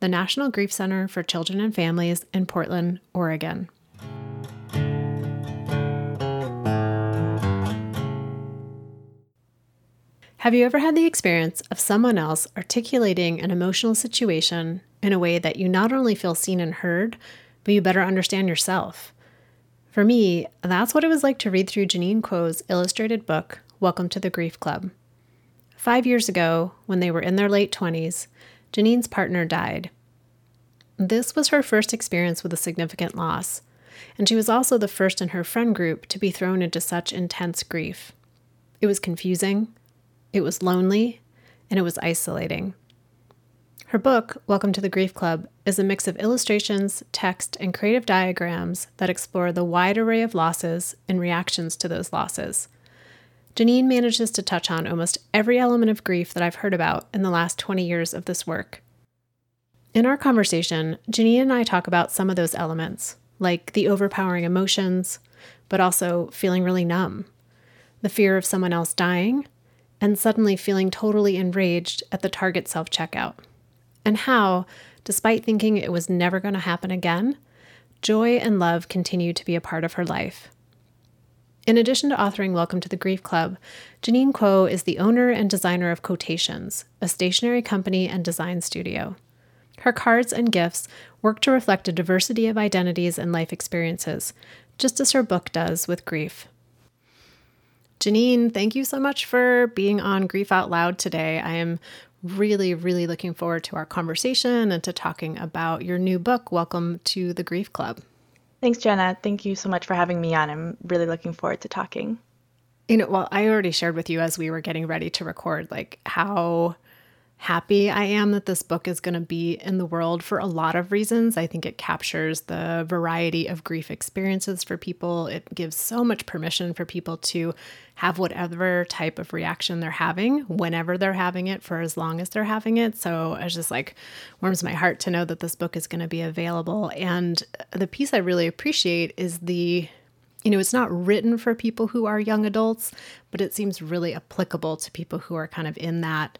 the National Grief Center for Children and Families in Portland, Oregon. Have you ever had the experience of someone else articulating an emotional situation in a way that you not only feel seen and heard, but you better understand yourself? For me, that's what it was like to read through Janine Kwoh's illustrated book, Welcome to the Grief Club. Five years ago, when they were in their late 20s, Janine's partner died. This was her first experience with a significant loss, and she was also the first in her friend group to be thrown into such intense grief. It was confusing, it was lonely, and it was isolating. Her book, Welcome to the Grief Club, is a mix of illustrations, text, and creative diagrams that explore the wide array of losses and reactions to those losses. Janine manages to touch on almost every element of grief that I've heard about in the last 20 years of this work. In our conversation, Janine and I talk about some of those elements, like the overpowering emotions, but also feeling really numb, the fear of someone else dying, and suddenly feeling totally enraged at the Target self checkout, and how, despite thinking it was never going to happen again, joy and love continue to be a part of her life. In addition to authoring Welcome to the Grief Club, Janine Kwoh is the owner and designer of Kwohtations, a stationery company and design studio. Her cards and gifts work to reflect a diversity of identities and life experiences, just as her book does with grief. Janine, thank you so much for being on Grief Out Loud today. I am really, really looking forward to our conversation and to talking about your new book, Welcome to the Grief Club. Thanks, Jenna. Thank you so much for having me on. I'm really looking forward to talking. You know, well, I already shared with you as we were getting ready to record, like how happy I am that this book is going to be in the world for a lot of reasons. I think it captures the variety of grief experiences for people. It gives so much permission for people to have whatever type of reaction they're having whenever they're having it for as long as they're having it. So it's just like warms my heart to know that this book is going to be available. And the piece I really appreciate is the you know, it's not written for people who are young adults, but it seems really applicable to people who are kind of in that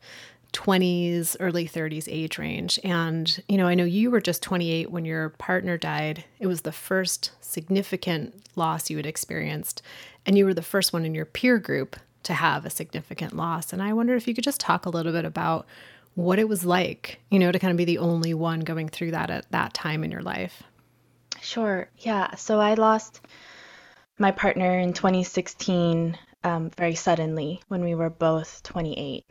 20s, early 30s age range. And, you know, I know you were just 28 when your partner died. It was the first significant loss you had experienced. And you were the first one in your peer group to have a significant loss. And I wonder if you could just talk a little bit about what it was like, you know, to kind of be the only one going through that at that time in your life. Sure. Yeah. So I lost my partner in 2016 um, very suddenly when we were both 28.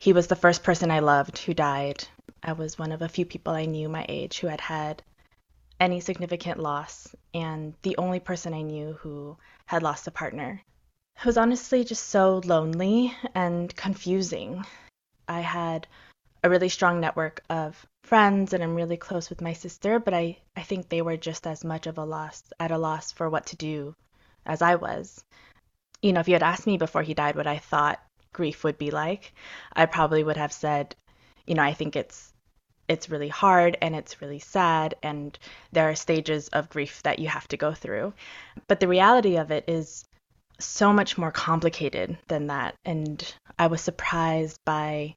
He was the first person I loved who died. I was one of a few people I knew my age who had had any significant loss, and the only person I knew who had lost a partner. It was honestly just so lonely and confusing. I had a really strong network of friends and I'm really close with my sister, but I, I think they were just as much of a loss at a loss for what to do as I was. You know, if you had asked me before he died what I thought grief would be like, I probably would have said, you know, I think it's it's really hard and it's really sad and there are stages of grief that you have to go through. But the reality of it is so much more complicated than that and I was surprised by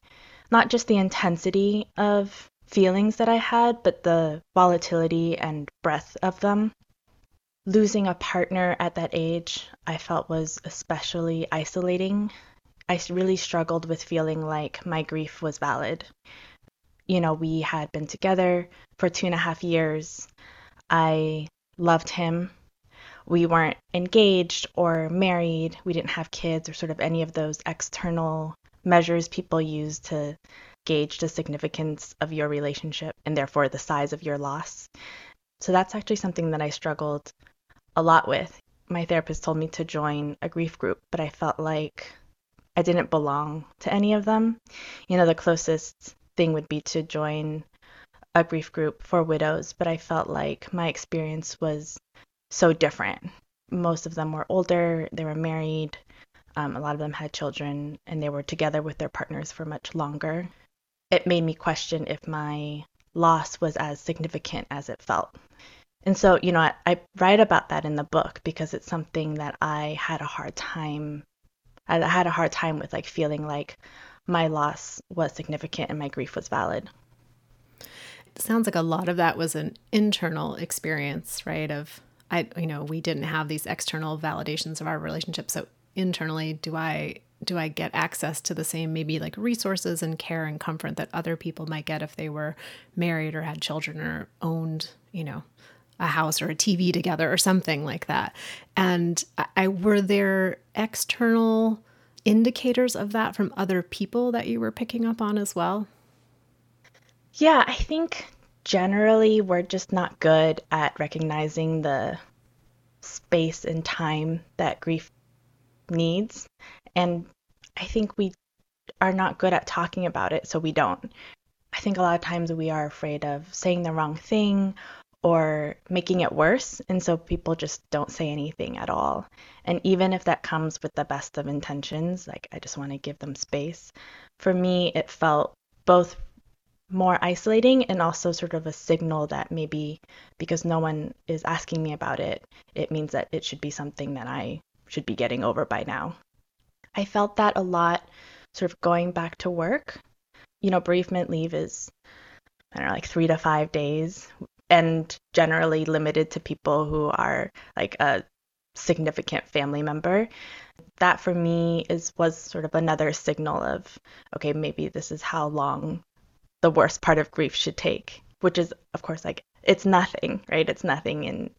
not just the intensity of feelings that I had, but the volatility and breadth of them. Losing a partner at that age, I felt was especially isolating I really struggled with feeling like my grief was valid. You know, we had been together for two and a half years. I loved him. We weren't engaged or married. We didn't have kids or sort of any of those external measures people use to gauge the significance of your relationship and therefore the size of your loss. So that's actually something that I struggled a lot with. My therapist told me to join a grief group, but I felt like I didn't belong to any of them. You know, the closest thing would be to join a grief group for widows, but I felt like my experience was so different. Most of them were older, they were married, um, a lot of them had children, and they were together with their partners for much longer. It made me question if my loss was as significant as it felt. And so, you know, I, I write about that in the book because it's something that I had a hard time I had a hard time with like feeling like my loss was significant and my grief was valid. It sounds like a lot of that was an internal experience, right? Of I you know, we didn't have these external validations of our relationship. So internally, do I do I get access to the same maybe like resources and care and comfort that other people might get if they were married or had children or owned, you know, a house or a TV together or something like that. And I were there external indicators of that from other people that you were picking up on as well? Yeah, I think generally we're just not good at recognizing the space and time that grief needs. And I think we are not good at talking about it, so we don't. I think a lot of times we are afraid of saying the wrong thing or making it worse. And so people just don't say anything at all. And even if that comes with the best of intentions, like I just want to give them space, for me, it felt both more isolating and also sort of a signal that maybe because no one is asking me about it, it means that it should be something that I should be getting over by now. I felt that a lot sort of going back to work. You know, bereavement leave is I don't know, like three to five days, and generally limited to people who are like a significant family member. That for me is was sort of another signal of okay maybe this is how long the worst part of grief should take which is of course like it's nothing right? It's nothing in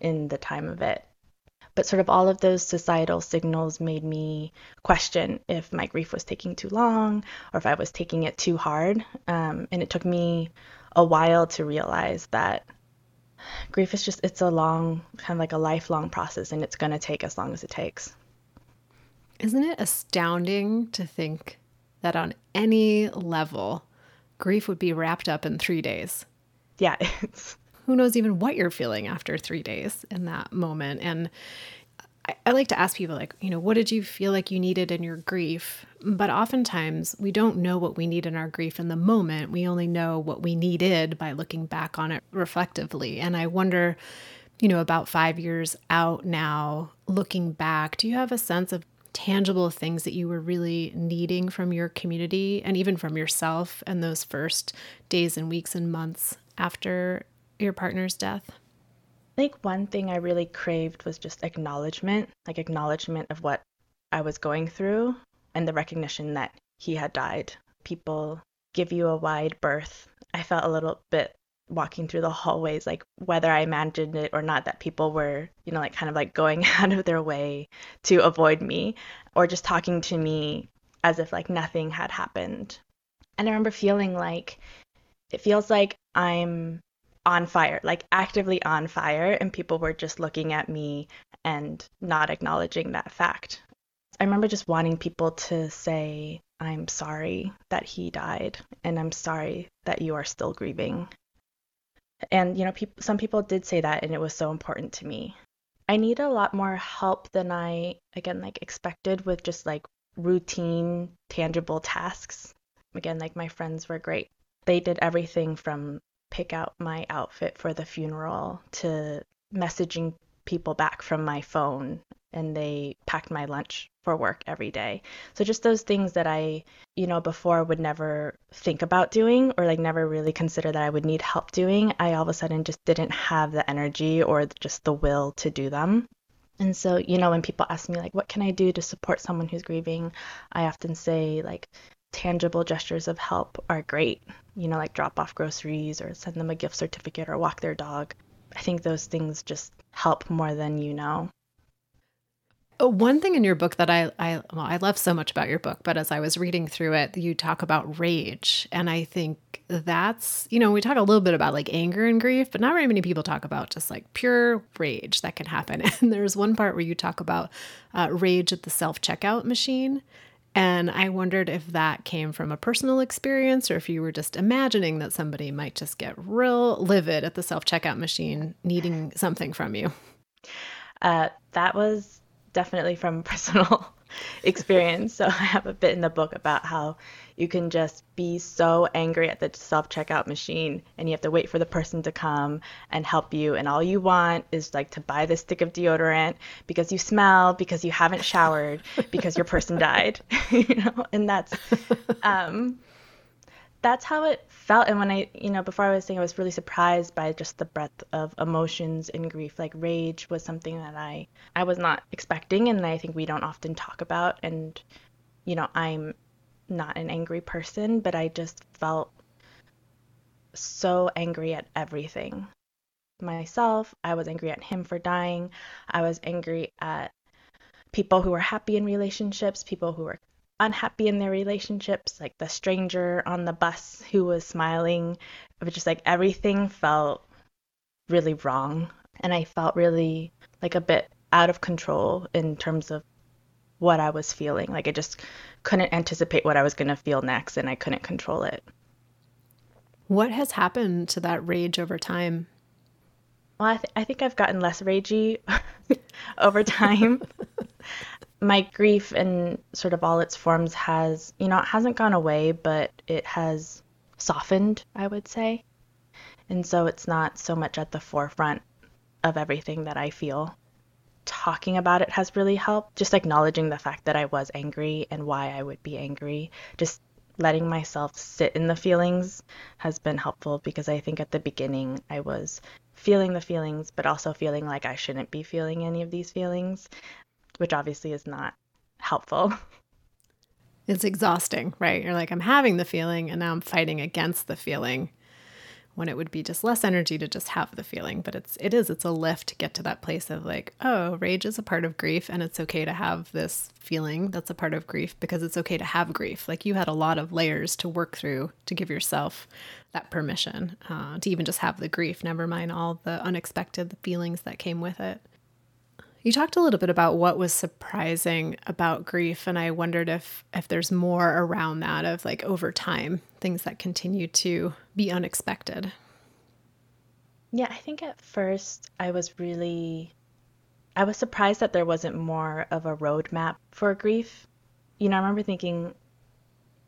in the time of it. But sort of all of those societal signals made me question if my grief was taking too long or if i was taking it too hard. Um, and it took me a while to realize that grief is just it's a long kind of like a lifelong process and it's going to take as long as it takes. Isn't it astounding to think that on any level grief would be wrapped up in 3 days? Yeah it's who knows even what you're feeling after 3 days in that moment? And I, like to ask people, like, you know, what did you feel like you needed in your grief? But oftentimes we don't know what we need in our grief in the moment. We only know what we needed by looking back on it reflectively. And I wonder, you know, about five years out now, looking back, do you have a sense of tangible things that you were really needing from your community and even from yourself in those first days and weeks and months after your partner's death? Think one thing I really craved was just acknowledgement, like acknowledgement of what I was going through and the recognition that he had died. People give you a wide berth. I felt a little bit walking through the hallways, like whether I imagined it or not, that people were, you know, like kind of like going out of their way to avoid me or just talking to me as if like nothing had happened. And I remember feeling like it feels like I'm on fire, like actively on fire, and people were just looking at me and not acknowledging that fact. I remember just wanting people to say, I'm sorry that he died, and I'm sorry that you are still grieving. And, you know, pe- some people did say that, and it was so important to me. I need a lot more help than I, again, like expected with just like routine, tangible tasks. Again, like my friends were great. They did everything from pick out my outfit for the funeral to messaging people back from my phone and they packed my lunch for work every day. So just those things that I, you know, before would never think about doing or like never really consider that I would need help doing, I all of a sudden just didn't have the energy or just the will to do them. And so, you know, when people ask me like what can I do to support someone who's grieving, I often say like tangible gestures of help are great. You know, like drop off groceries or send them a gift certificate or walk their dog. I think those things just help more than you know. Uh, one thing in your book that I I well, I love so much about your book, but as I was reading through it, you talk about rage, and I think that's you know we talk a little bit about like anger and grief, but not very many people talk about just like pure rage that can happen. And there's one part where you talk about uh, rage at the self checkout machine, And I wondered if that came from a personal experience or if you were just imagining that somebody might just get real livid at the self checkout machine needing something from you. Uh, that was definitely from personal experience. So I have a bit in the book about how you can just be so angry at the self checkout machine and you have to wait for the person to come and help you. And all you want is like to buy this stick of deodorant because you smell because you haven't showered because your person died you know? And that's um that's how it felt. And when i you know before i was saying i was really surprised by just the breadth of emotions and grief. Like rage was something that i i was not expecting and i think we don't often talk about. And you know i'm not an angry person but i just felt so angry at everything myself i was angry at him for dying i was angry at people who were happy in relationships people who were unhappy in their relationships, like the stranger on the bus who was smiling. It was just like everything felt really wrong. And I felt really like a bit out of control in terms of what I was feeling. Like I just couldn't anticipate what I was going to feel next and I couldn't control it. What has happened to that rage over time? Well, I, th- I think I've gotten less ragey over time. my grief in sort of all its forms has, you know, it hasn't gone away, but it has softened, I would say. And so it's not so much at the forefront of everything that I feel. Talking about it has really helped, just acknowledging the fact that I was angry and why I would be angry. Just letting myself sit in the feelings has been helpful because I think at the beginning I was feeling the feelings, but also feeling like I shouldn't be feeling any of these feelings which obviously is not helpful. It's exhausting, right? You're like, I'm having the feeling and now I'm fighting against the feeling when it would be just less energy to just have the feeling. But it's it is, it's a lift to get to that place of like, oh, rage is a part of grief and it's okay to have this feeling that's a part of grief because it's okay to have grief. Like you had a lot of layers to work through to give yourself that permission uh, to even just have the grief, never mind all the unexpected feelings that came with it. You talked a little bit about what was surprising about grief, and I wondered if if there's more around that of like over time things that continue to be unexpected. Yeah, I think at first I was really I was surprised that there wasn't more of a roadmap for grief. You know, I remember thinking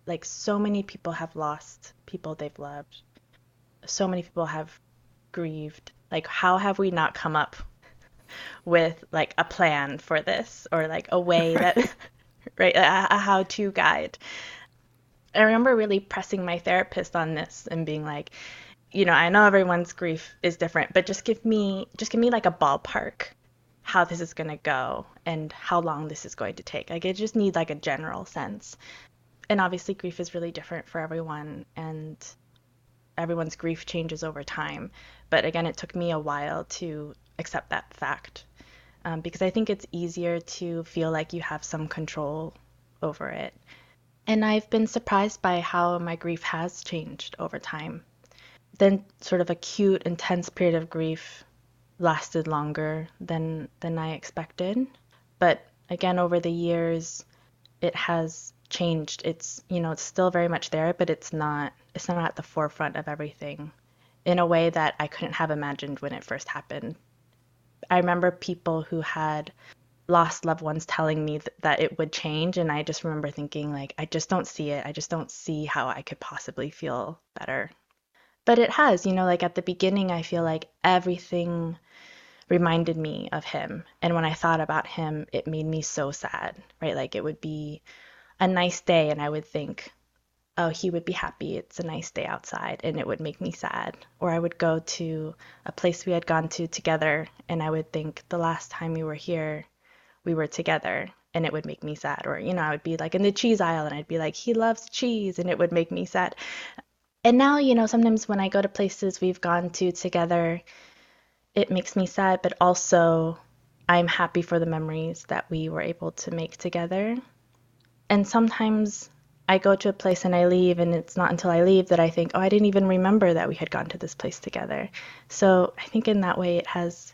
like so many people have lost people they've loved. So many people have grieved. Like how have we not come up with like a plan for this or like a way that right a, a how to guide. I remember really pressing my therapist on this and being like you know i know everyone's grief is different but just give me just give me like a ballpark how this is going to go and how long this is going to take. Like i just need like a general sense. And obviously grief is really different for everyone and everyone's grief changes over time. But again it took me a while to accept that fact um, because I think it's easier to feel like you have some control over it. And I've been surprised by how my grief has changed over time. Then, sort of acute, intense period of grief lasted longer than than I expected. But again, over the years, it has changed. It's you know it's still very much there, but it's not it's not at the forefront of everything in a way that I couldn't have imagined when it first happened. I remember people who had lost loved ones telling me th- that it would change and I just remember thinking like I just don't see it. I just don't see how I could possibly feel better. But it has, you know, like at the beginning I feel like everything reminded me of him. And when I thought about him, it made me so sad, right? Like it would be a nice day and I would think, oh, he would be happy. It's a nice day outside, and it would make me sad. Or I would go to a place we had gone to together, and I would think the last time we were here, we were together, and it would make me sad. Or, you know, I would be like in the cheese aisle, and I'd be like, he loves cheese, and it would make me sad. And now, you know, sometimes when I go to places we've gone to together, it makes me sad, but also I'm happy for the memories that we were able to make together. And sometimes I go to a place and I leave, and it's not until I leave that I think, oh, I didn't even remember that we had gone to this place together. So I think in that way it has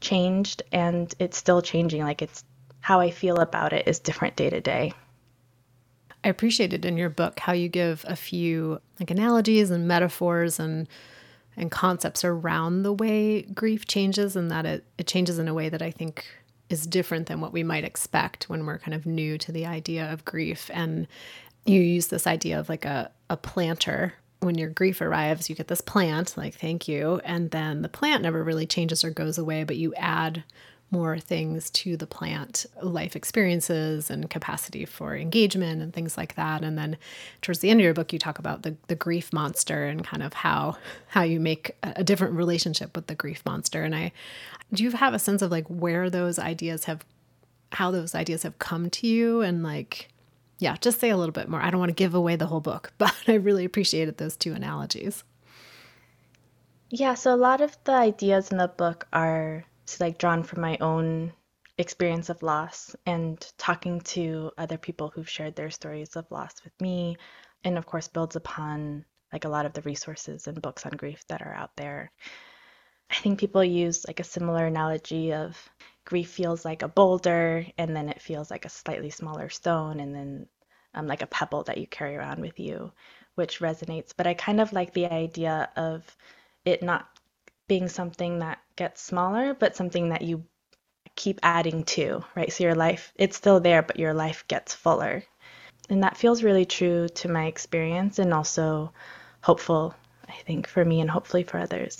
changed and it's still changing. Like it's how I feel about it is different day to day. I appreciated in your book how you give a few like analogies and metaphors and and concepts around the way grief changes and that it, it changes in a way that I think is different than what we might expect when we're kind of new to the idea of grief. And you use this idea of like a, a planter. When your grief arrives, you get this plant, like thank you. And then the plant never really changes or goes away, but you add more things to the plant life experiences and capacity for engagement and things like that and then towards the end of your book you talk about the, the grief monster and kind of how how you make a different relationship with the grief monster and i do you have a sense of like where those ideas have how those ideas have come to you and like yeah just say a little bit more. I don't want to give away the whole book but i really appreciated those two analogies. Yeah so a lot of the ideas in the book are like drawn from my own experience of loss and talking to other people who've shared their stories of loss with me. And of course builds upon like a lot of the resources and books on grief that are out there. I think people use like a similar analogy of grief feels like a boulder and then it feels like a slightly smaller stone and then um, like a pebble that you carry around with you which resonates but i kind of like the idea of it not being something that gets smaller, but something that you keep adding to, right? So your life, it's still there, but your life gets fuller. And that feels really true to my experience and also hopeful, I think, for me and hopefully for others.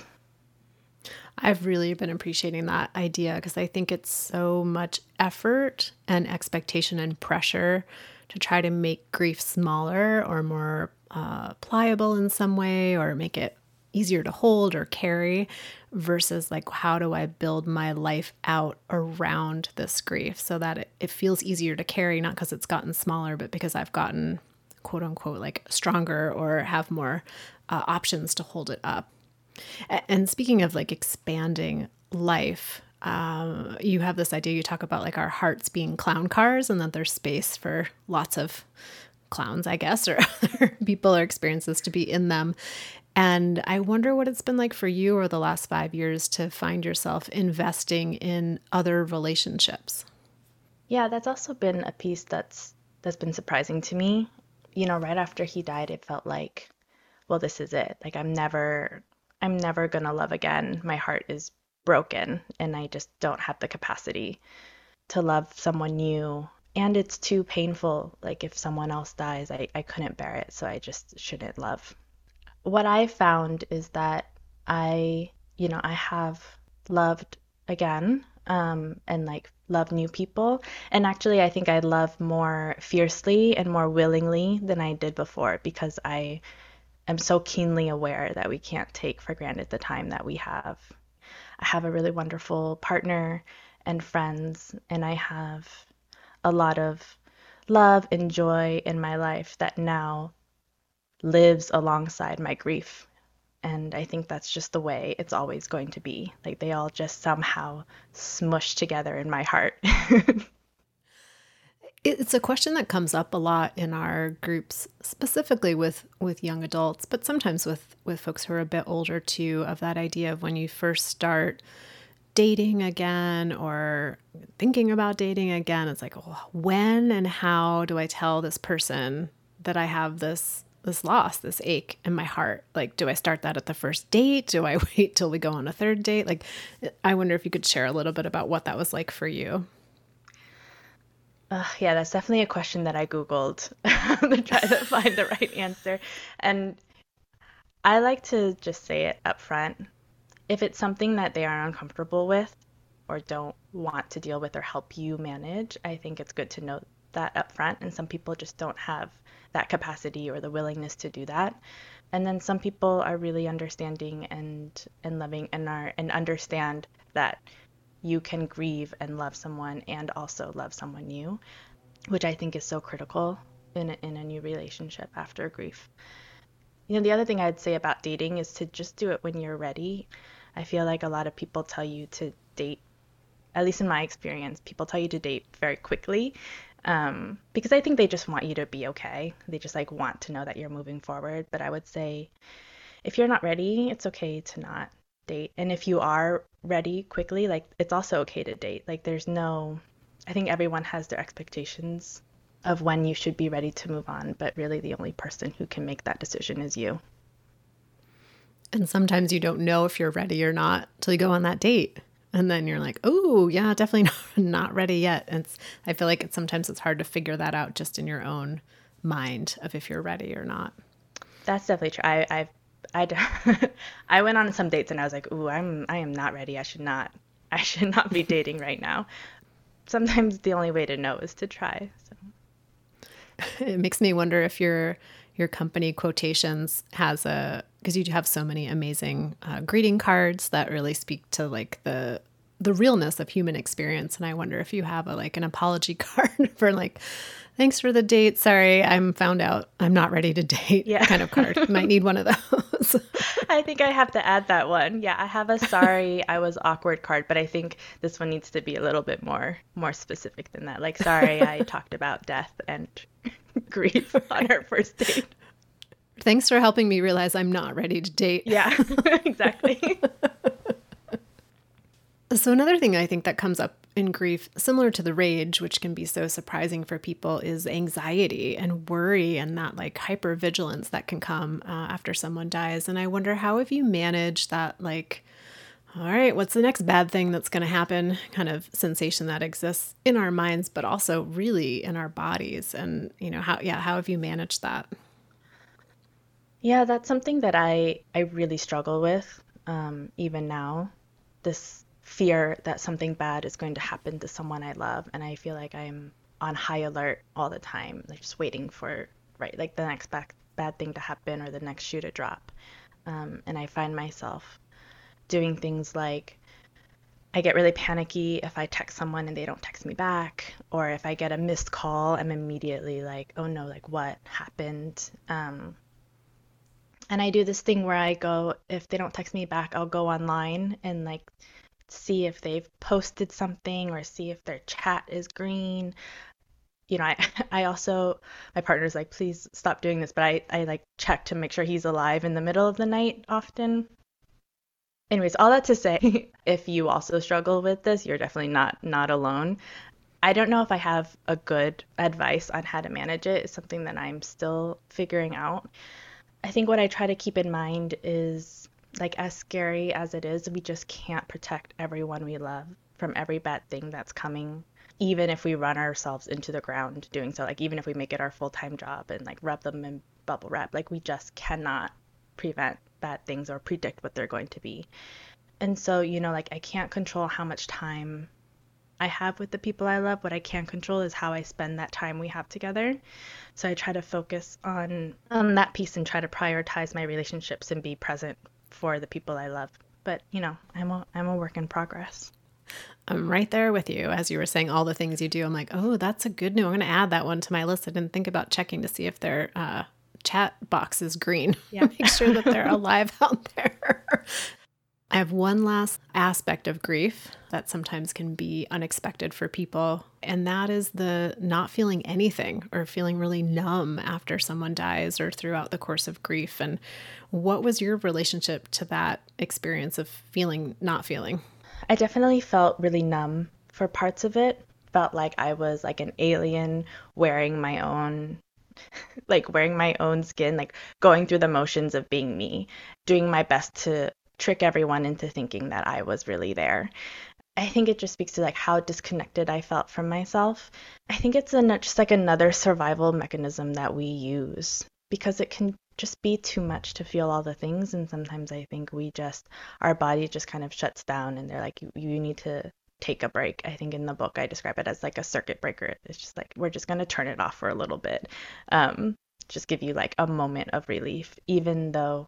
I've really been appreciating that idea because I think it's so much effort and expectation and pressure to try to make grief smaller or more uh, pliable in some way or make it easier to hold or carry versus like how do I build my life out around this grief so that it, it feels easier to carry, not because it's gotten smaller, but because I've gotten quote unquote like stronger or have more uh, options to hold it up. And speaking of like expanding life, um, you have this idea you talk about like our hearts being clown cars and that there's space for lots of clowns, I guess, or other people or experiences to be in them. And I wonder what it's been like for you over the last five years to find yourself investing in other relationships. Yeah, that's also been a piece that's that's been surprising to me. You know, right after he died, it felt like, well, this is it. Like I'm never I'm never gonna love again. My heart is broken and I just don't have the capacity to love someone new. And it's too painful. Like if someone else dies, I, I couldn't bear it, so I just shouldn't love what I found is that I, you know, I have loved again um, and like love new people. And actually, I think I love more fiercely and more willingly than I did before because I am so keenly aware that we can't take for granted the time that we have. I have a really wonderful partner and friends, and I have a lot of love and joy in my life that now lives alongside my grief. And I think that's just the way it's always going to be. Like they all just somehow smush together in my heart. it's a question that comes up a lot in our groups specifically with with young adults but sometimes with with folks who are a bit older too of that idea of when you first start dating again or thinking about dating again it's like oh, when and how do i tell this person that i have this this loss, this ache in my heart. Like, do I start that at the first date? Do I wait till we go on a third date? Like, I wonder if you could share a little bit about what that was like for you. Uh, yeah, that's definitely a question that I Googled to try to find the right answer. And I like to just say it up front. If it's something that they are uncomfortable with or don't want to deal with or help you manage, I think it's good to note that up front. And some people just don't have that capacity or the willingness to do that. And then some people are really understanding and and loving and are and understand that you can grieve and love someone and also love someone new, which I think is so critical in a, in a new relationship after grief. You know, the other thing I'd say about dating is to just do it when you're ready. I feel like a lot of people tell you to date at least in my experience, people tell you to date very quickly um, because I think they just want you to be okay. They just like want to know that you're moving forward. But I would say if you're not ready, it's okay to not date. And if you are ready quickly, like it's also okay to date. Like there's no, I think everyone has their expectations of when you should be ready to move on, but really the only person who can make that decision is you. And sometimes you don't know if you're ready or not till you go on that date. And then you're like, oh, yeah, definitely not ready yet. And it's, I feel like it's, sometimes it's hard to figure that out just in your own mind of if you're ready or not. That's definitely true. I, I've, I, I went on some dates and I was like, ooh, I'm, I am not ready. I should not, I should not be dating right now. Sometimes the only way to know is to try. So. It makes me wonder if your your company Kwohtations has a because you have so many amazing uh, greeting cards that really speak to like the the realness of human experience. And i wonder if you have a like an apology card for like thanks for the date. Sorry i'm found out. I'm not ready to date yeah. kind of card. Might need one of those. I think i have to add that one. Yeah i have a sorry i was awkward card but i think this one needs to be a little bit more more specific than that. Like sorry i talked about death and grief on our first date. Thanks for helping me realize i'm not ready to date. Yeah exactly so, another thing I think that comes up in grief, similar to the rage, which can be so surprising for people, is anxiety and worry and that like hypervigilance that can come uh, after someone dies. And I wonder how have you managed that, like, all right, what's the next bad thing that's going to happen kind of sensation that exists in our minds, but also really in our bodies? And, you know, how, yeah, how have you managed that? Yeah, that's something that I, I really struggle with um, even now. This fear that something bad is going to happen to someone I love, and I feel like I'm on high alert all the time, like just waiting for right, like the next bad bad thing to happen or the next shoe to drop. Um, and I find myself doing things like I get really panicky if I text someone and they don't text me back, or if I get a missed call, I'm immediately like, oh no, like what happened? Um, and I do this thing where I go, if they don't text me back, I'll go online and like see if they've posted something or see if their chat is green. You know, I I also my partner's like, please stop doing this, but I, I like check to make sure he's alive in the middle of the night often. Anyways, all that to say, if you also struggle with this, you're definitely not not alone. I don't know if I have a good advice on how to manage it. It's something that I'm still figuring out. I think what I try to keep in mind is like as scary as it is, we just can't protect everyone we love from every bad thing that's coming even if we run ourselves into the ground doing so. Like even if we make it our full-time job and like rub them in bubble wrap like we just cannot prevent bad things or predict what they're going to be. And so you know like i can't control how much time i have with the people i love. What i can control is how i spend that time we have together. So i try to focus on on that piece and try to prioritize my relationships and be present for the people I love. But you know, I'm a I'm a work in progress. I'm right there with you. As you were saying all the things you do, I'm like, oh, that's a good new. I'm going to add that one to my list. I didn't think about checking to see if their uh, chat box is green. Yeah. Make sure that they're alive out there. I have one last aspect of grief that sometimes can be unexpected for people, and that is the not feeling anything or feeling really numb after someone dies or throughout the course of grief. And what was your relationship to that experience of feeling not feeling? I definitely felt really numb for parts of it. Felt like I was like an alien wearing my own like wearing my own skin, like going through the motions of being me, doing my best to trick everyone into thinking that I was really there. I think it just speaks to like how disconnected I felt from myself. I think it's an, just like another survival mechanism that we use because it can just be too much to feel all the things and sometimes I think we just our body just kind of shuts down and they're like you, you need to take a break. I think in the book I describe it as like a circuit breaker. It's just like we're just going to turn it off for a little bit. Um, just give you like a moment of relief even though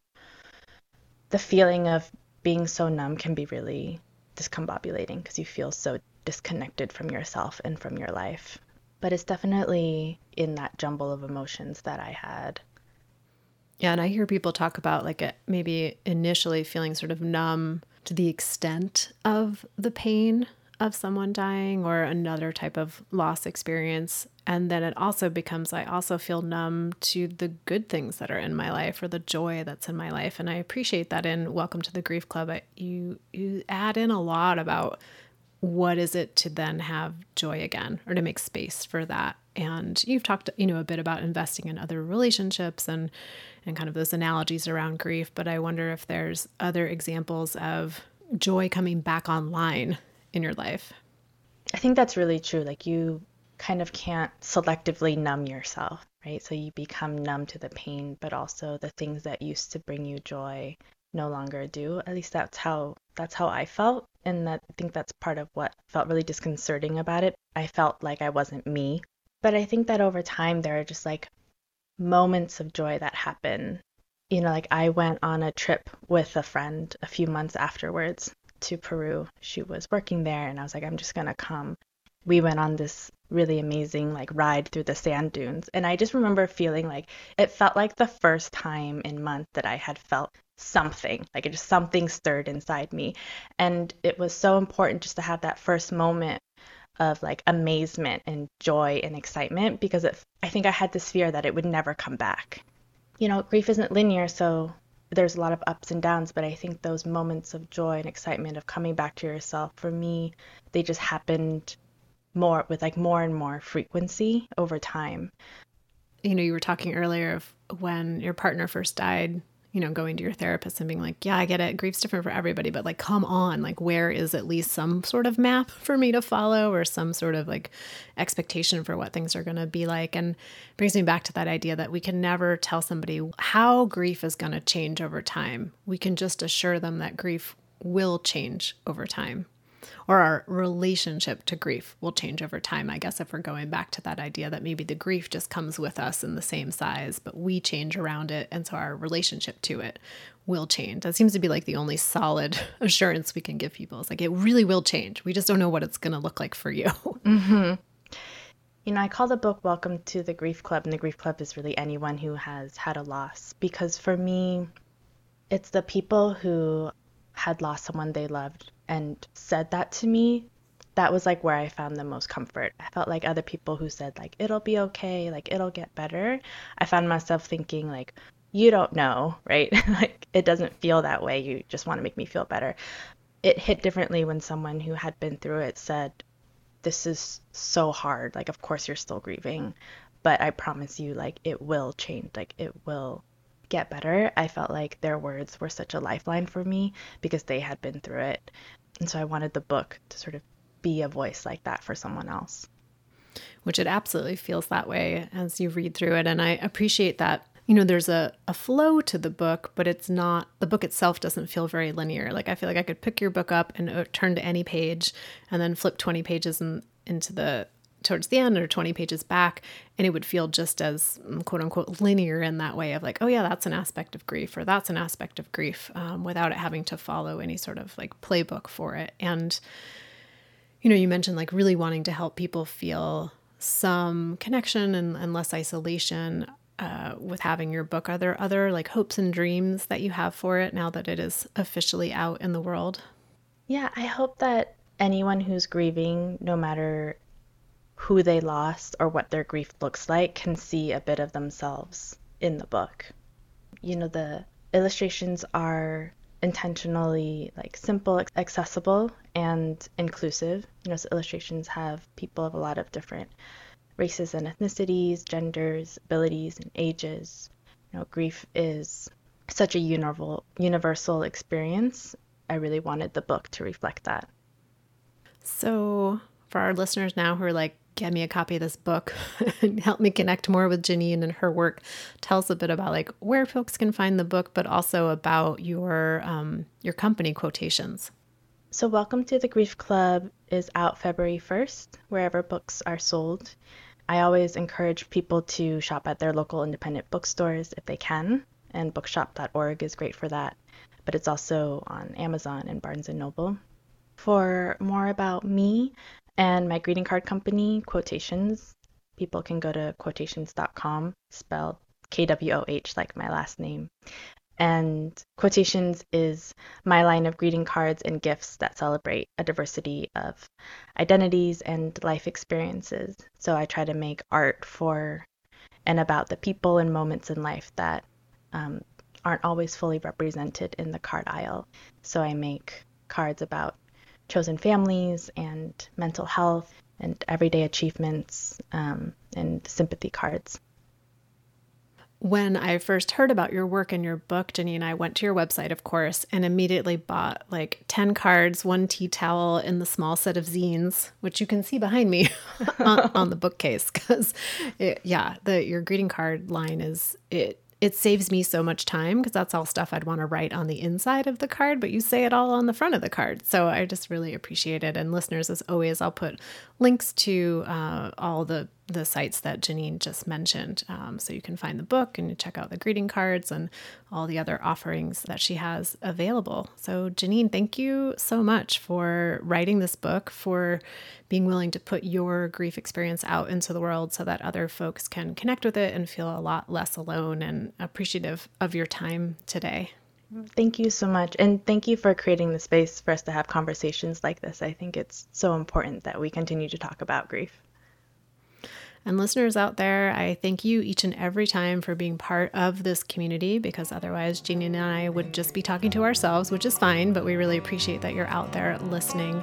the feeling of being so numb can be really discombobulating because you feel so disconnected from yourself and from your life. But it's definitely in that jumble of emotions that I had. Yeah, and I hear people talk about like it, maybe initially feeling sort of numb to the extent of the pain of someone dying or another type of loss experience. And then it also becomes, I also feel numb to the good things that are in my life or the joy that's in my life. And I appreciate that in Welcome to the Grief Club. I, you, you add in a lot about what is it to then have joy again or to make space for that and you've talked you know a bit about investing in other relationships and and kind of those analogies around grief but i wonder if there's other examples of joy coming back online in your life? I think that's really true. Like you kind of can't selectively numb yourself right? So you become numb to the pain but also the things that used to bring you joy no longer do. At least that's how that's how i felt. And that i think that's part of what felt really disconcerting about it. I felt like i wasn't me. But I think that over time, there are just like moments of joy that happen. You know, like I went on a trip with a friend a few months afterwards to Peru. She was working there, and I was like, I'm just to come. We went on this really amazing like ride through the sand dunes and i just remember feeling like it felt like the first time in months that i had felt something like it just something stirred inside me and it was so important just to have that first moment of like amazement and joy and excitement because it, I think I had this fear that it would never come back. You know, grief isn't linear, so there's a lot of ups and downs, but I think those moments of joy and excitement of coming back to yourself, for me, they just happened more with like more and more frequency over time. You know, you were talking earlier of when your partner first died you know, going to your therapist and being like, yeah, I get it. Grief's different for everybody, but like, come on, like, where is at least some sort of map for me to follow or some sort of like expectation for what things are going to be like? And brings me back to that idea that we can never tell somebody how grief is going to change over time. We can just assure them that grief will change over time or our relationship to grief will change over time. I guess if we're going back to that idea that maybe the grief just comes with us in the same size, but we change around it. And so our relationship to it will change. That seems to be like the only solid assurance we can give people. It's like it really will change. We just don't know what it's going to look like for you. Mm-hmm. You know, I call the book Welcome to the Grief Club, and the Grief Club is really anyone who has had a loss because for me, it's the people who had lost someone they loved and said that to me, that was like where I found the most comfort. I felt like other people who said like it'll be okay, like it'll get better. I found myself thinking like you don't know, right? like it doesn't feel that way. You just want to make me feel better. It hit differently when someone who had been through it said this is so hard. Like of course you're still grieving, but I promise you like it will change. Like it will get better. I felt like their words were such a lifeline for me because they had been through it. And so I wanted the book to sort of be a voice like that for someone else. Which it absolutely feels that way as you read through it. And I appreciate that. You know, there's a, a flow to the book, but it's not, the book itself doesn't feel very linear. Like, I feel like I could pick your book up and uh, turn to any page and then flip 20 pages in, into the towards the end or 20 pages back and it would feel just as mm, quote unquote linear in that way of like oh yeah that's an aspect of grief or that's an aspect of grief um, without it having to follow any sort of like playbook for it. And you know you mentioned like really wanting to help people feel some connection and, and less isolation uh, with having your book. Are there other like hopes and dreams that you have for it now that it is officially out in the world? Yeah i hope that anyone who's grieving no matter who they lost or what their grief looks like can see a bit of themselves in the book. You know, the illustrations are intentionally like simple, accessible, and inclusive. You know, so illustrations have people of a lot of different races and ethnicities, genders, abilities, and ages. You know, grief is such a universal universal experience. I really wanted the book to reflect that. So, for our listeners now who are like, get me a copy of this book and help me connect more with Janine and her work. Tell us a bit about like where folks can find the book, but also about your um, your company Kwohtations. So, Welcome to the Grief Club is out February 1st, wherever books are sold. I always encourage people to shop at their local independent bookstores if they can, and bookshop.org is great for that. But it's also on Amazon and Barnes and Noble. For more about me, and my greeting card company, Kwohtations, people can go to kwohtations.com, spelled K W O H, like my last name. And Kwohtations is my line of greeting cards and gifts that celebrate a diversity of identities and life experiences. So I try to make art for and about the people and moments in life that um, aren't always fully represented in the card aisle. So I make cards about chosen families and mental health and everyday achievements um, and sympathy cards. When I first heard about your work and your book, and I went to your website, of course, and immediately bought like 10 cards, one tea towel, and the small set of zines, which you can see behind me on, on, the bookcase. Because, yeah, the your greeting card line is it it saves me so much time because that's all stuff I'd want to write on the inside of the card, but you say it all on the front of the card. So I just really appreciate it. And listeners, as always, I'll put links to uh, all the the sites that Janine just mentioned. Um, so you can find the book and check out the greeting cards and all the other offerings that she has available. So, Janine, thank you so much for writing this book, for being willing to put your grief experience out into the world so that other folks can connect with it and feel a lot less alone and appreciative of your time today. Thank you so much. And thank you for creating the space for us to have conversations like this. I think it's so important that we continue to talk about grief. And listeners out there, I thank you each and every time for being part of this community because otherwise, Jeannie and I would just be talking to ourselves, which is fine, but we really appreciate that you're out there listening.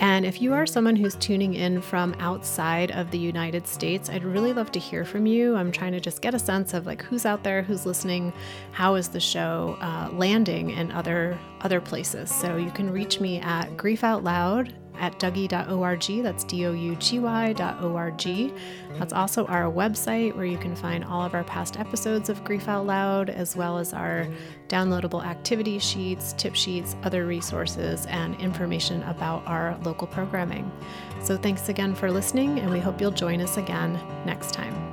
And if you are someone who's tuning in from outside of the United States, I'd really love to hear from you. I'm trying to just get a sense of like who's out there, who's listening, how is the show uh, landing in other other places. So you can reach me at Grief Out Loud at dougy.org. That's D O U G Y.org. That's also our website where you can find all of our past episodes of Grief Out Loud, as well as our downloadable activity sheets, tip sheets, other resources, and information about our local programming. So thanks again for listening, and we hope you'll join us again next time.